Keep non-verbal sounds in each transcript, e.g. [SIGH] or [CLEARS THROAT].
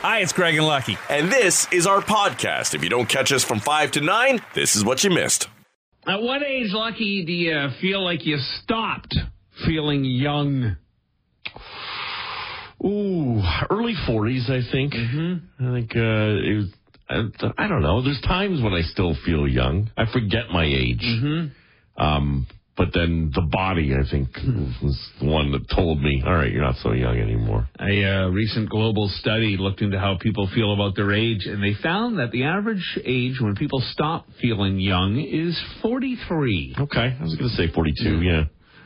Hi, it's Craig and Lucky. And this is our podcast. If you don't catch us from 5 to 9, this is what you missed. At what age, Lucky, do you feel like you stopped feeling young? Ooh, early 40s, I think. Mm-hmm. I think uh, it was, I, I don't know. There's times when I still feel young. I forget my age. Mm-hmm. Um, but then the body, I think, was the one that told me, all right, you're not so young anymore. A uh, recent global study looked into how people feel about their age, and they found that the average age when people stop feeling young is 43. Okay, I was going to say 42, yeah.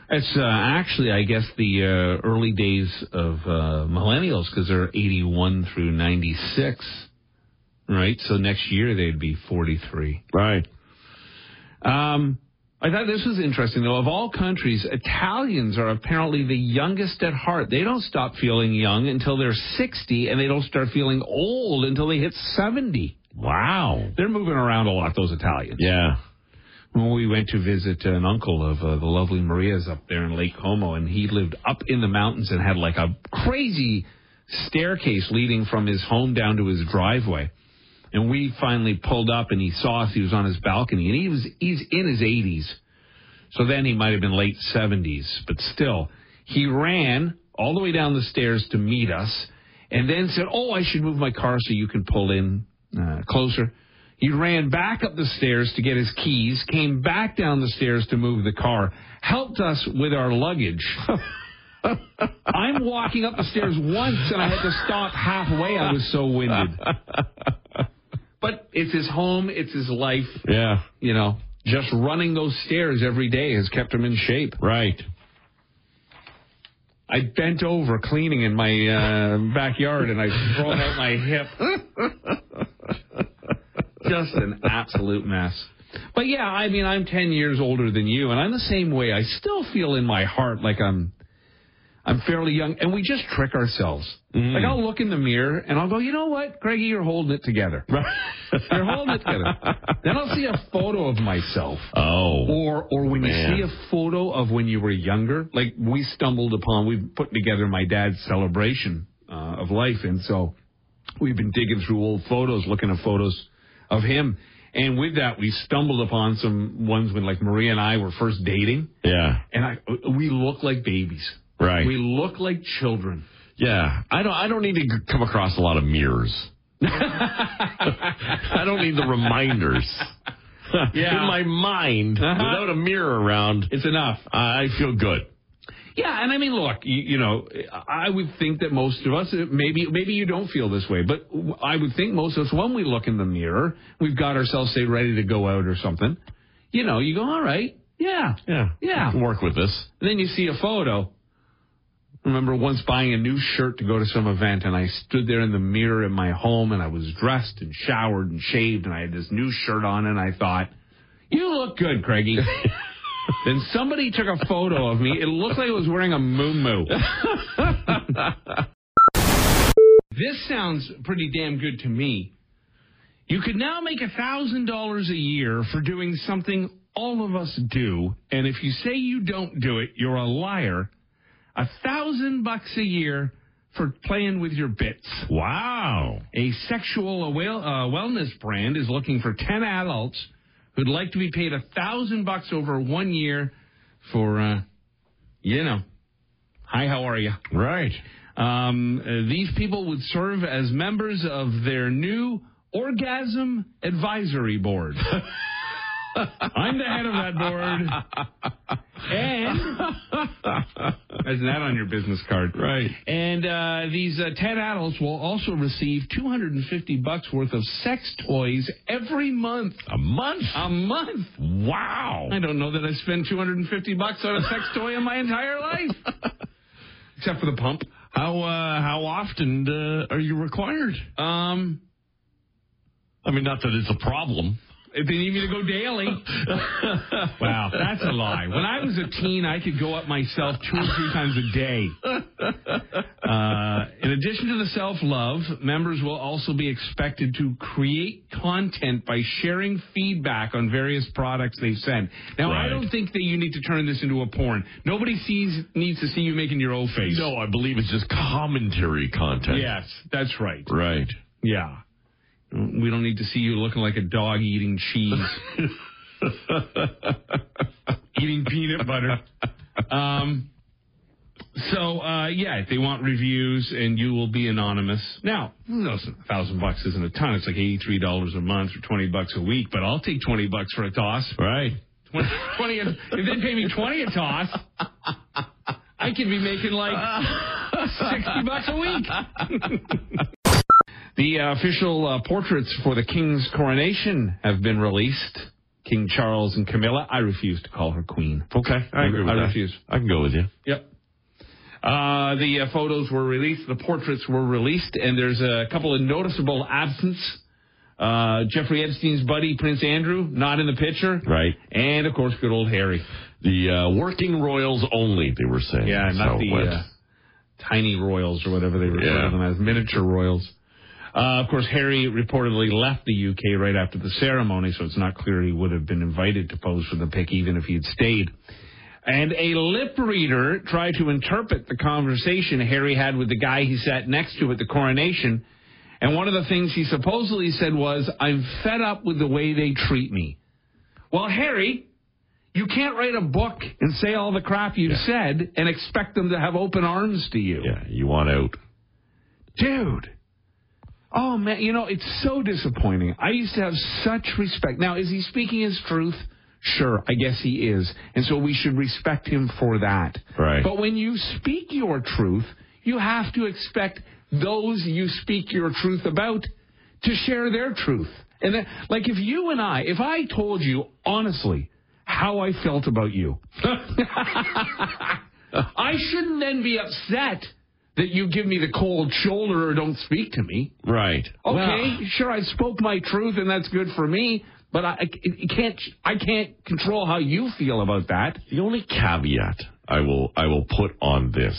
It's uh, actually, I guess, the uh, early days of uh, millennials because they're 81 through 96, right? So next year they'd be 43. Right. Um, I thought this was interesting, though. Of all countries, Italians are apparently the youngest at heart. They don't stop feeling young until they're 60, and they don't start feeling old until they hit 70. Wow. They're moving around a lot, those Italians. Yeah. When we went to visit an uncle of uh, the lovely Maria's up there in Lake Como, and he lived up in the mountains and had like a crazy staircase leading from his home down to his driveway. And we finally pulled up and he saw us. He was on his balcony and he was, he's in his 80s. So then he might have been late 70s, but still, he ran all the way down the stairs to meet us and then said, Oh, I should move my car so you can pull in uh, closer. He ran back up the stairs to get his keys, came back down the stairs to move the car, helped us with our luggage. [LAUGHS] I'm walking up the stairs once and I had to stop halfway. I was so winded. [LAUGHS] But it's his home, it's his life. Yeah. You know, just running those stairs every day has kept him in shape. Right. I bent over cleaning in my uh, backyard and I thrown out my hip. [LAUGHS] just an absolute mess. But yeah, I mean, I'm 10 years older than you, and I'm the same way. I still feel in my heart like I'm I'm fairly young, and we just trick ourselves. Mm. Like I'll look in the mirror and I'll go, you know what, Craigie, you're holding it together. [LAUGHS] you're holding it together. Then I'll see a photo of myself. Oh. Or or when man. you see a photo of when you were younger, like we stumbled upon, we put together my dad's celebration uh, of life, and so we've been digging through old photos, looking at photos of him. And with that, we stumbled upon some ones when, like, Maria and I were first dating, Yeah. and I we look like babies. Right. We look like children. Yeah. I don't. I don't need to come across a lot of mirrors. [LAUGHS] I don't need the reminders. [LAUGHS] Yeah. In my mind, Uh-huh. without a mirror around, It's enough. I feel good. Yeah, and I mean, look, you, you know, I would think that most of us, maybe maybe you don't feel this way, but I would think most of us, when we look in the mirror, we've got ourselves, say, ready to go out or something. You know, you go, all right, yeah, Yeah. Yeah. Work with this. And then you see a photo. Remember once buying a new shirt to go to some event, and I stood there in the mirror in my home, and I was dressed and showered and shaved, and I had this new shirt on, and I thought, "You look good, Craigie." [LAUGHS] then somebody took a photo of me. It looked like I was wearing a moo moo [LAUGHS] this sounds pretty damn good to me. You could now make a thousand dollars a year for doing something all of us do, and if you say you don't do it, you're a liar. A thousand bucks a year for playing with your bits. Wow. A sexual uh, wellness brand is looking for 10 adults who'd like to be paid a thousand bucks over one year for, uh, you know, hi, how are you? Right. Um, these people would serve as members of their new orgasm advisory board. [LAUGHS] I'm the head of that board. And [LAUGHS] imagine that on your business card. Right. And uh, these uh, 10 adults will also receive 250 bucks worth of sex toys every month. A month. A month. Wow. I don't know that I spend 250 bucks on a sex toy in my entire life. [LAUGHS] Except for the pump. How uh, how often uh, are you required? Um, I mean, not that it's a problem. If they need me to go daily. [LAUGHS] wow, that's a lie. When I was a teen, I could go up myself two or three times a day. Uh, in addition to the self love, members will also be expected to create content by sharing feedback on various products they've sent. Now, I don't think that you need to turn this into a porn. Nobody sees needs to see you making your O face. No, I believe it's just commentary content. Yes, that's right. Right. Yeah. We don't need to see you looking like a dog eating cheese. [LAUGHS] eating peanut butter. Um, so, uh, yeah, they want reviews and you will be anonymous. Now, listen, a thousand bucks isn't a ton. It's like $83 a month or 20 bucks a week, but I'll take 20 bucks for a toss. Right. 20, 20 a- if they pay me 20 a toss, I could be making like 60 bucks a week. [LAUGHS] the uh, official uh, portraits for the king's coronation have been released. King Charles and Camilla. I refuse to call her queen. Okay. I agree with I that. refuse. I can go with you. Yep. Uh, the uh, photos were released, the portraits were released, and there's a couple of noticeable absence. Uh, Jeffrey Epstein's buddy, Prince Andrew, not in the picture. Right. And, of course, good old Harry. The uh, working royals only, they were saying. Yeah, not the uh, tiny royals or whatever they refer Yeah. to them as, miniature royals. Uh, of course, Harry reportedly left the UK right after the ceremony, so it's not clear he would have been invited to pose for the pic even if he had stayed. And a lip reader tried to interpret the conversation Harry had with the guy he sat next to at the coronation. And one of the things he supposedly said was, I'm fed up with the way they treat me. Well, Harry, you can't write a book and say all the crap you've said and expect them to have open arms to you. Yeah, you want out. Dude. Oh man, you know, it's so disappointing. I used to have such respect. Now, is he speaking his truth? Sure, I guess he is. And so we should respect him for that. Right. But when you speak your truth, you have to expect those you speak your truth about to share their truth. And then, like if you and I, if I told you honestly how I felt about you, [LAUGHS] I shouldn't then be upset that you give me the cold shoulder or don't speak to me. Right. Okay, Well, sure, I spoke my truth and that's good for me, but I, I can't I can't control how you feel about that. the only caveat I will I will put on this,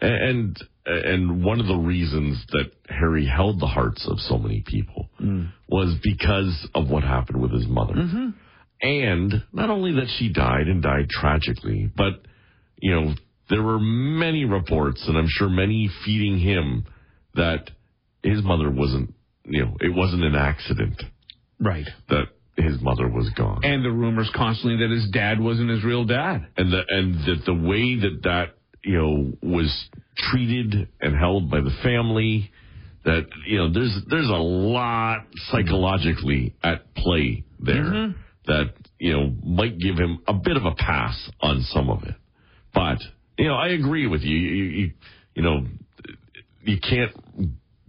and and one of the reasons that Harry held the hearts of so many people hmm. was because of what happened with his mother, mm-hmm. and not only that she died and died tragically, but you know there were many reports, and I'm sure many feeding him that his mother wasn't you know it wasn't an accident Right. that his mother was gone. And the rumors constantly that his dad wasn't his real dad. and the and that the way that that you know was treated and held by the family that you know there's there's a lot psychologically at play there mm-hmm. that you know might give him a bit of a pass on some of it but you know I agree with you you you, you know you can't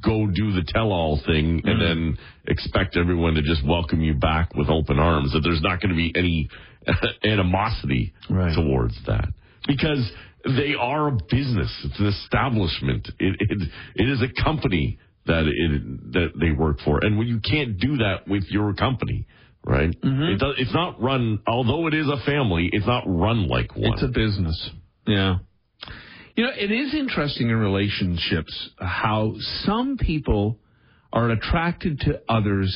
go do the tell-all thing and mm-hmm. then expect everyone to just welcome you back with open arms. That there's not going to be any [LAUGHS] animosity Right. towards that because they are a business. It's an establishment. It it, it is a company that it that they work for, and when you can't do that with your company. Right, mm-hmm. it does, it's not run. Although it is a family, it's not run like one. It's a business. Yeah. You know, it is interesting in relationships how some people are attracted to others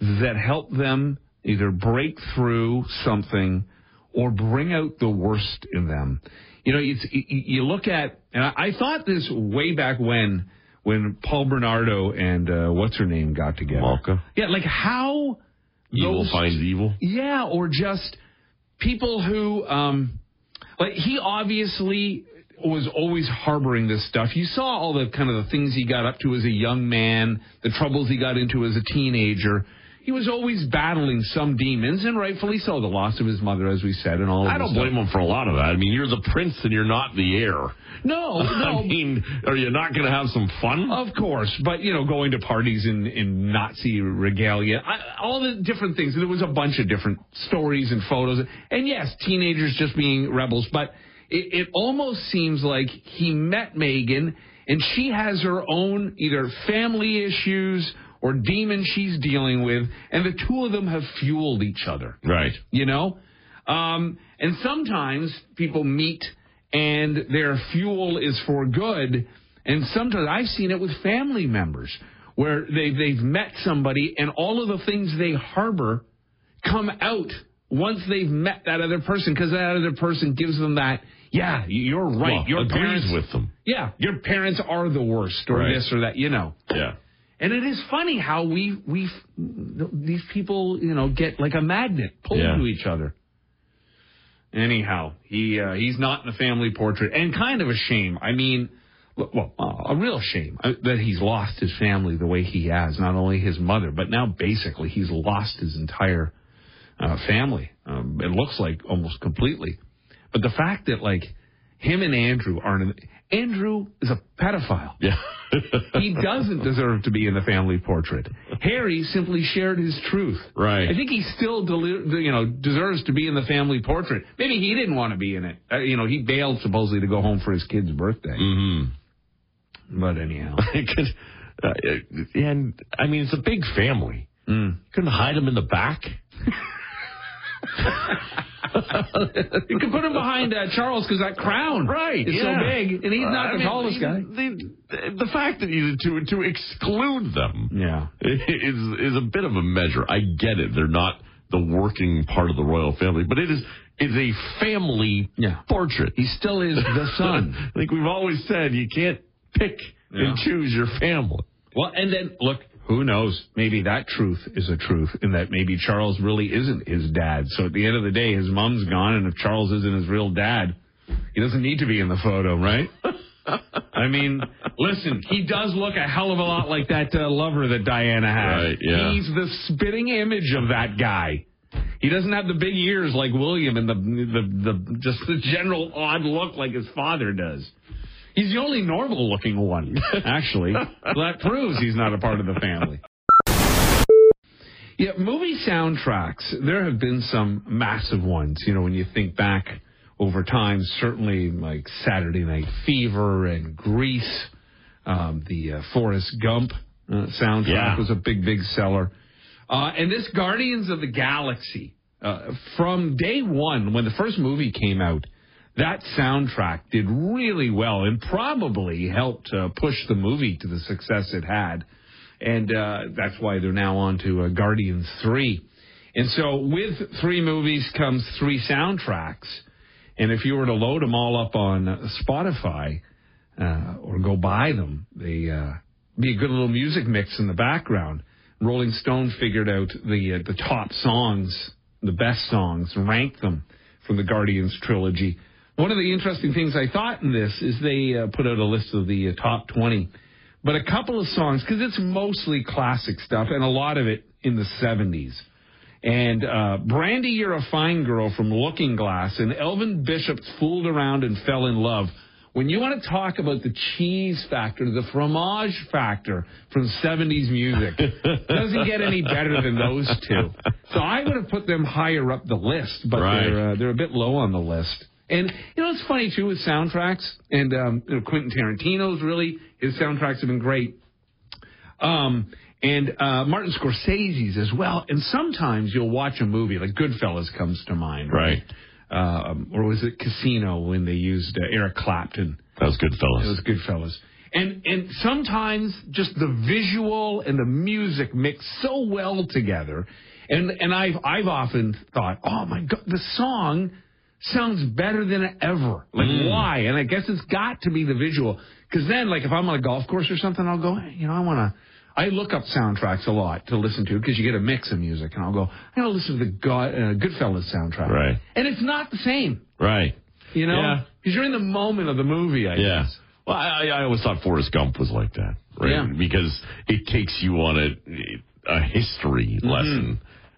that help them either break through something or bring out the worst in them. You know, it's, you, look at, and I, I thought this way back when, when Paul Bernardo and uh, what's her name got together. Malka. Yeah, like how evil those finds evil. yeah, or just people who, um, like he obviously was always harboring this stuff. You saw all the kind of the things he got up to as a young man, the troubles he got into as a teenager. He was always battling some demons, and rightfully so. The loss of his mother, as we said, and all. Of I don't stuff. blame him for a lot of that. I mean, you're the prince and you're not the heir. No, [LAUGHS] no. I mean, are you not going to have some fun? Of course, but you know, going to parties in, in Nazi regalia, I, all the different things. There was a bunch of different stories and photos, and yes, teenagers just being rebels. But it, it almost seems like he met Meghan, and she has her own either family issues or demon she's dealing with, and the two of them have fueled each other. Right. You know, um, and sometimes people meet and their fuel is for good, and sometimes I've seen it with family members where they they've met somebody and all of the things they harbor come out once they've met that other person because that other person gives them that yeah you're right Well, your parents with them. yeah your parents are the worst or Right. this or that you know Yeah. And it is funny how we we these people you know get like a magnet pulled Yeah. to each other. Anyhow, he uh, he's not in the family portrait, and kind of a shame. I mean, well, uh, a real shame uh, that he's lost his family the way he has. Not only his mother, but now basically he's lost his entire uh, family. Um, it looks like almost completely. But the fact that like him and Andrew aren't. In, Andrew is a pedophile. Yeah. [LAUGHS] He doesn't deserve to be in the family portrait. Harry simply shared his truth. Right. I think he still, deli- you know, deserves to be in the family portrait. Maybe he didn't want to be in it. Uh, you know, he bailed supposedly to go home for his kid's birthday. mm-hmm. But anyhow, [LAUGHS] uh, and I mean, it's a big family. Mm. Couldn't hide him in the back. [LAUGHS] you can put him behind uh, Charles because that crown Right, is yeah. so big, and he's not I the mean, tallest guy. The, the fact that you to to exclude them Yeah. [LAUGHS] is is a bit of a measure. I get it; they're not the working part of the royal family, but it is is a family Yeah. portrait. He still is the [LAUGHS] son. I think we've always said you can't pick Yeah. and choose your family. Well, and then look, who knows? Maybe that truth is a truth, in that maybe Charles really isn't his dad. So at the end of the day, his mom's gone, and if Charles isn't his real dad, he doesn't need to be in the photo, right? [LAUGHS] I mean, listen, he does look a hell of a lot like that uh, lover that Diana has. Right, yeah. He's the spitting image of that guy. He doesn't have the big ears like William and the the, the just the general odd look like his father does. He's the only normal looking one, [LAUGHS] actually. that proves he's not a part of the family. Yeah, movie soundtracks, there have been some massive ones. You know, when you think back over time, certainly like Saturday Night Fever and Grease, um, the uh, Forrest Gump uh, soundtrack Yeah. was a big, big seller. Uh, and this Guardians of the Galaxy, uh, from day one, when the first movie came out, that soundtrack did really well and probably helped uh, push the movie to the success it had. And uh, that's why they're now on to uh, Guardians 3. And so with three movies comes three soundtracks. And if you were to load them all up on Spotify uh, or go buy them, they uh, be a good little music mix in the background. Rolling Stone figured out the uh, the top songs, the best songs, ranked them from the Guardians trilogy. One of the interesting things I thought in this is they uh, put out a list of the uh, top 20, but a couple of songs, because it's mostly classic stuff, and a lot of it in the 70s. And uh, Brandy, You're a Fine Girl from Looking Glass, and Elvin Bishop's Fooled Around and Fell in Love. When you want to talk about the cheese factor, the fromage factor from 70s music, [LAUGHS] doesn't get any better than those two. So I would have put them higher up the list, but Right. they're uh, they're a bit low on the list. And you know it's funny too with soundtracks, and um, you know, Quentin Tarantino's really his soundtracks have been great. Um, and uh, Martin Scorsese's as well. And sometimes you'll watch a movie like Goodfellas comes to mind, right? Um, or was it Casino when they used uh, Eric Clapton? That was good, fellas. It was Goodfellas. And and sometimes just the visual and the music mix so well together. And and I've I've often thought, oh my god, the song sounds better than ever. Like why? And I guess it's got to be the visual. Because then, like if I'm on a golf course or something, I'll go, you know, I want to. I look up soundtracks a lot to listen to because you get a mix of music, and I'll go, I gotta listen to the God, uh, Goodfellas soundtrack, Right. And it's not the same, right. you know, Yeah. because you're in the moment of the movie. I Yeah. guess. Well, I, I always thought Forrest Gump was like that, right? Yeah. Because it takes you on a, a history Mm-hmm.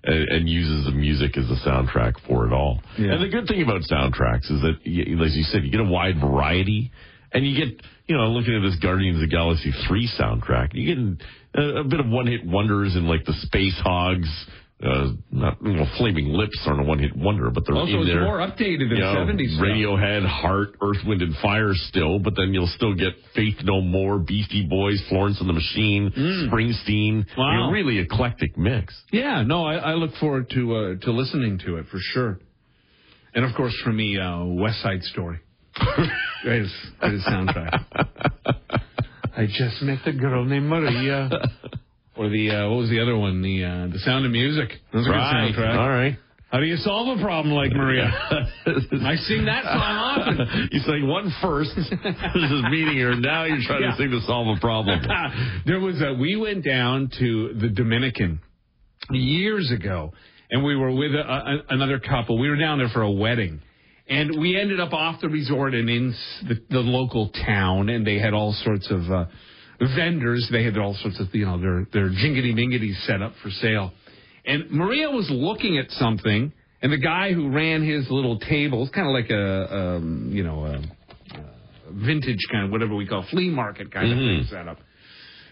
And, and uses the music as the soundtrack for it all. Yeah. And the good thing about soundtracks is that, as you said, you get a wide variety, and you get, you know, looking at this Guardians of the Galaxy three soundtrack, you get a, a bit of one hit wonders in like the Space Hogs. Uh, not you know, Flaming Lips aren't a one-hit wonder, but they're Also, in there. more updated than you know, 70s stuff. Radiohead, Heart, Earth, Wind and Fire still, but then you'll still get Faith No More, Beastie Boys, Florence and the Machine, Springsteen. Mm. Wow. A really eclectic mix. Yeah, no, I, I look forward to uh, to listening to it for sure. And of course, for me, uh, West Side Story. [LAUGHS] greatest, greatest soundtrack. [LAUGHS] I just met a girl named Maria. Or the uh, what was the other one? The uh, the Sound of Music. That's a good soundtrack. All right. How do you solve a problem like Maria? [LAUGHS] I sing that song often. [LAUGHS] you sang one first. [LAUGHS] this is meeting her. Now you're trying Yeah. to sing to solve a problem. there was a we went down to the Dominican years ago, and we were with a, a, another couple. We were down there for a wedding, and we ended up off the resort and in the, the local town, and they had all sorts of uh, vendors. They had all sorts of you know their their jingity mingity set up for sale, and Maria was looking at something. And the guy who ran his little table, it's kind of like a, um, you know, a, vintage kind of whatever we call flea market kind of thing set up.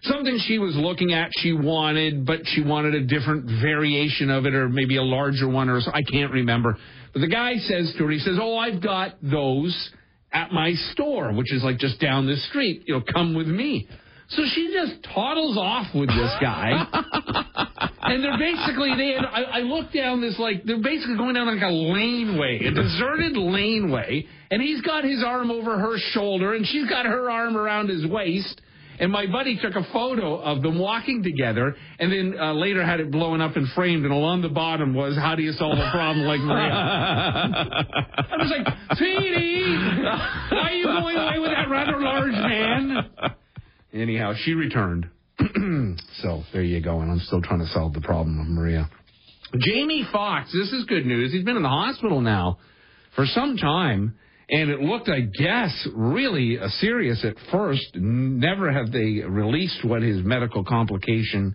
Something she was looking at, she wanted, but she wanted a different variation of it, or maybe a larger one, or so, I can't remember. But the guy says to her, he says, "Oh, I've got those at my store, which is like just down the street. You know, come with me." So she just toddles off with this guy. [LAUGHS] And they're basically they had, I, I looked down this like they're basically going down like a laneway, a deserted laneway, and he's got his arm over her shoulder and she's got her arm around his waist. And my buddy took a photo of them walking together, and then uh, later had it blown up and framed. And along the bottom was, "How do you solve a problem like Maria?" I was like, "Sweetie, why are you going away with that rather large man?" Anyhow, she returned. [CLEARS THROAT] so there you go, and I'm still trying to solve the problem of Maria. Jamie Foxx, this is good news. He's been in the hospital now for some time, and it looked, I guess, really uh, serious at first. Never have they released what his medical complication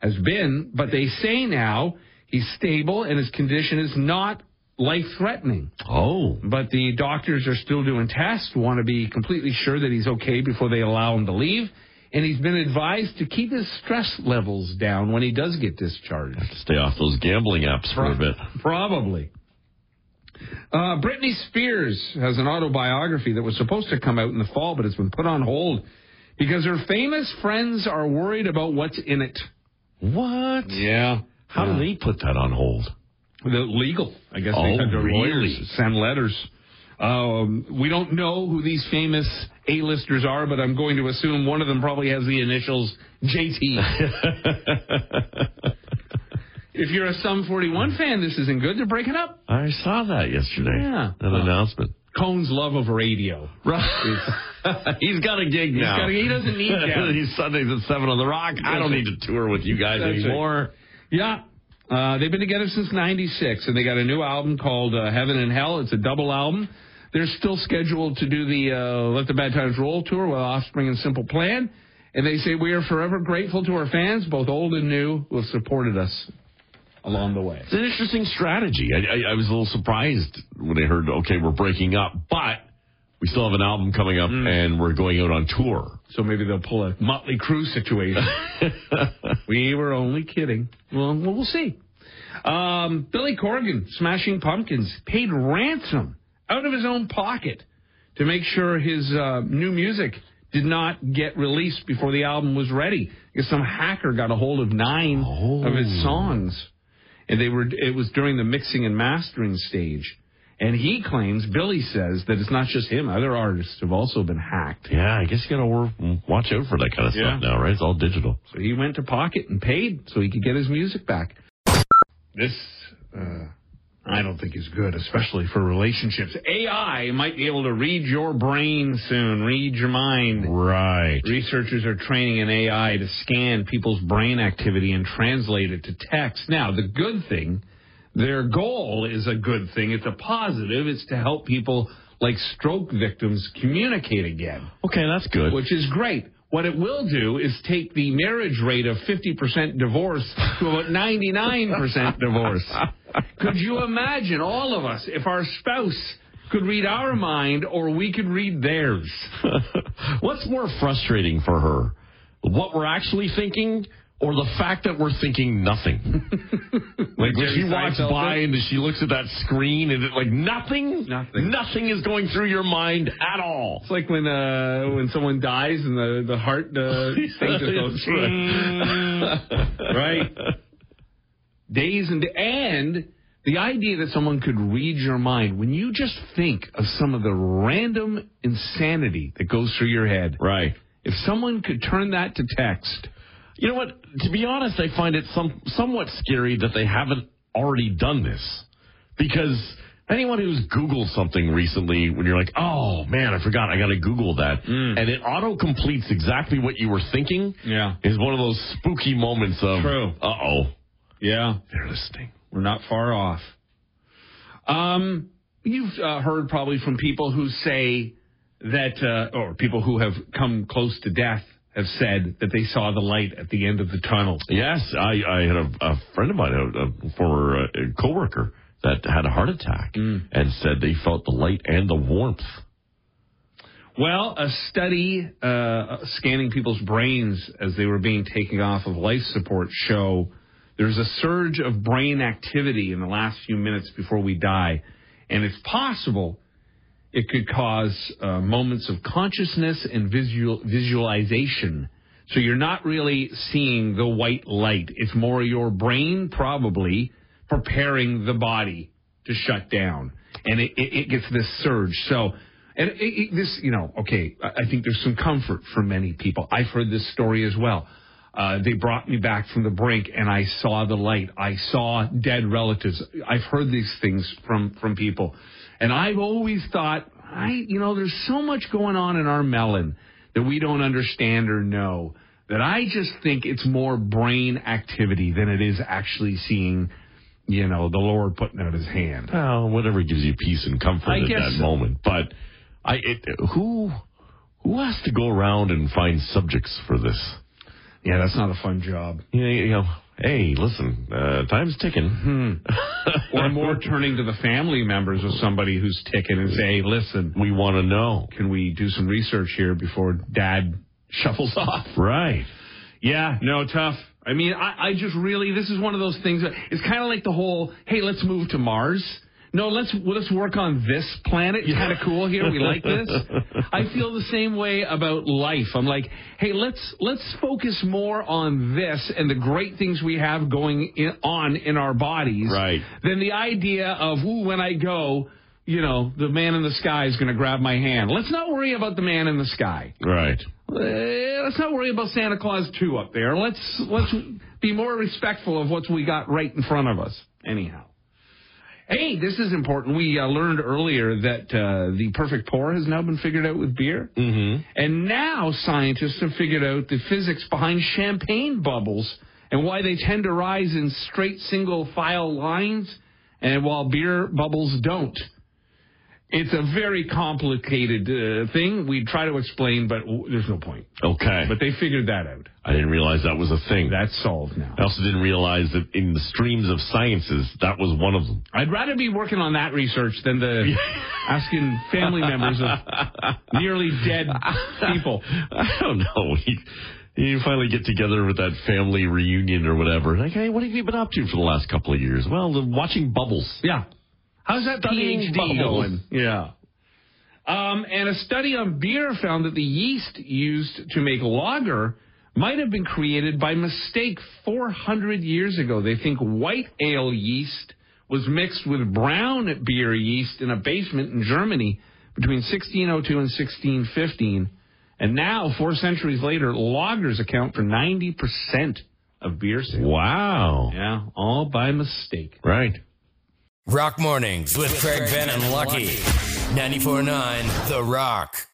has been, but they say now he's stable and his condition is not life threatening. Oh. But the doctors are still doing tests, want to be completely sure that he's okay before they allow him to leave. And he's been advised to keep his stress levels down when he does get discharged. Have to Stay off those gambling apps for a bit. Probably. Uh, Britney Spears has an autobiography that was supposed to come out in the fall, but it's been put on hold because her famous friends are worried about what's in it. What? Yeah. How do they put that on hold? The legal. I guess Oh, they really? lawyers send letters. Um, we don't know who these famous A-listers are, but I'm going to assume one of them probably has the initials JT. [LAUGHS] if you're a Sum 41 fan, this isn't good. They're breaking up. I saw that yesterday. Yeah. An Well. announcement. Cone's love of radio. Right. [LAUGHS] He's got a gig now. a- he doesn't need [LAUGHS] that. He's Sundays at 7 on the Rock. I don't need to tour with you guys That's it. anymore. Yeah. Uh, they've been together since 96, and they got a new album called uh, Heaven and Hell. It's a double album. They're still scheduled to do the uh, Let the Bad Times Roll tour with Offspring and Simple Plan. And they say, We are forever grateful to our fans, both old and new, who have supported us along the way. It's an interesting strategy. I, I, I was a little surprised when I heard, okay, we're breaking up, but we still have an album coming up Mm. and we're going out on tour. So maybe they'll pull a Motley Crue situation. [LAUGHS] we were only kidding. Well, well, see. Um, Billy Corgan, Smashing Pumpkins, paid ransom out of his own pocket to make sure his uh, new music did not get released before the album was ready. Because some hacker got a hold of nine of his songs, and they were. It was during the mixing and mastering stage. And he claims, Billy says, that it's not just him. Other artists have also been hacked. Yeah, I guess you got to watch out for that kind of Yeah. stuff now, right? It's all digital. So he went to Pocket and paid so he could get his music back. This, uh, I don't think is good, especially for relationships. AI might be able to read your brain soon, read your mind. Right. Researchers are training an AI to scan people's brain activity and translate it to text. Now, the good thing, their goal is a good thing. It's a positive. It's to help people like stroke victims communicate again Okay, that's good. which is great. What it will do is take the marriage rate of 50% divorce to about 99% divorce. [LAUGHS] Could you imagine all of us if our spouse could read our mind or we could read theirs? [LAUGHS] What's more frustrating for her? What we're actually thinking or the fact that we're thinking nothing. [LAUGHS] like when she walks by and she looks at that screen and it like nothing, Nothing. nothing is going through your mind at all. It's like when uh, when someone dies and the the heart uh, [LAUGHS] thing just goes [LAUGHS] right. Days and and the idea that someone could read your mind when you just think of some of the random insanity that goes through your head. Right. If someone could turn that to text, You know what? To be honest, I find it some somewhat scary that they haven't already done this. Because anyone who's Googled something recently, when you're like, oh man, I forgot, I got to Google that, and it auto completes exactly what you were thinking, Yeah. is one of those spooky moments of, True. uh oh, yeah, they're listening. We're not far off. Um, you've uh, heard probably from people who say that, uh, or people who have come close to death have said that they saw the light at the end of the tunnel. Yes, I, I had a, a friend of mine, a, a former uh, coworker, that had a heart attack and said they felt the light and the warmth. Well, a study uh, scanning people's brains as they were being taken off of life support show there's a surge of brain activity in the last few minutes before we die, and it's possible it could cause uh, moments of consciousness and visual visualization. So you're not really seeing the white light. It's more your brain probably preparing the body to shut down, and it, it, it gets this surge. So. And it, this, you know, okay, I I think there's some comfort for many people. I've heard this story as well. Uh, they brought me back from the brink, and I saw the light. I saw dead relatives. I've heard these things from from people, and I've always thought, I, you know, there's so much going on in our melon that we don't understand or know. That I just think it's more brain activity than it is actually seeing, you know, the Lord putting out His hand. Well, whatever gives you peace and comfort I at that so. moment. But I, it, who, who has to go around and find subjects for this? Yeah, that's not a fun job. You know, you know hey, listen, uh, time's ticking. [LAUGHS] [LAUGHS] Or more turning to the family members of somebody who's ticking and say, listen, we want to know. can we do some research here before dad shuffles [LAUGHS] off? Right. Yeah, no, tough. I mean, I, I just really, this is one of those things that it's kind of like the whole, hey, let's move to Mars. No, let's let's work on this planet. You kind of cool here. We like this. I [LAUGHS] feel the same way about life. I'm like, hey, let's let's focus more on this and the great things we have going in, on in our bodies, Right. Than the idea of, ooh, when I go, you know, the man in the sky is going to grab my hand. Let's not worry about the man in the sky. Right. Uh, let's not worry about Santa Claus two up there. Let's let's be more respectful of what we got right in front of us. Anyhow, hey, this is important. We uh, learned earlier that uh, the perfect pour has now been figured out with beer, Mm-hmm. and now scientists have figured out the physics behind champagne bubbles and why they tend to rise in straight single file lines, and while beer bubbles don't. It's a very complicated uh, thing. We try to explain, but w- there's no point. Okay. But they figured that out. I didn't realize that was a thing. That's solved now. I also didn't realize that in the streams of sciences, that was one of them. I'd rather be working on that research than the [LAUGHS] asking family members of nearly dead people. I don't know. You, finally get together with that family reunion or whatever. Like, hey, what have you been up to for the last couple of years? Well, the, watching Bubbles. Yeah. How's that PhD going? Yeah. Um, and a study on beer found that the yeast used to make lager might have been created by mistake 400 years ago. They think white ale yeast was mixed with brown beer yeast in a basement in Germany between 1602 and 1615. And now, four centuries later, lagers account for 90% of beer sales. Wow. Yeah, all by mistake. Right. Rock Mornings with Craig Venn and Lucky. 94.9 The Rock.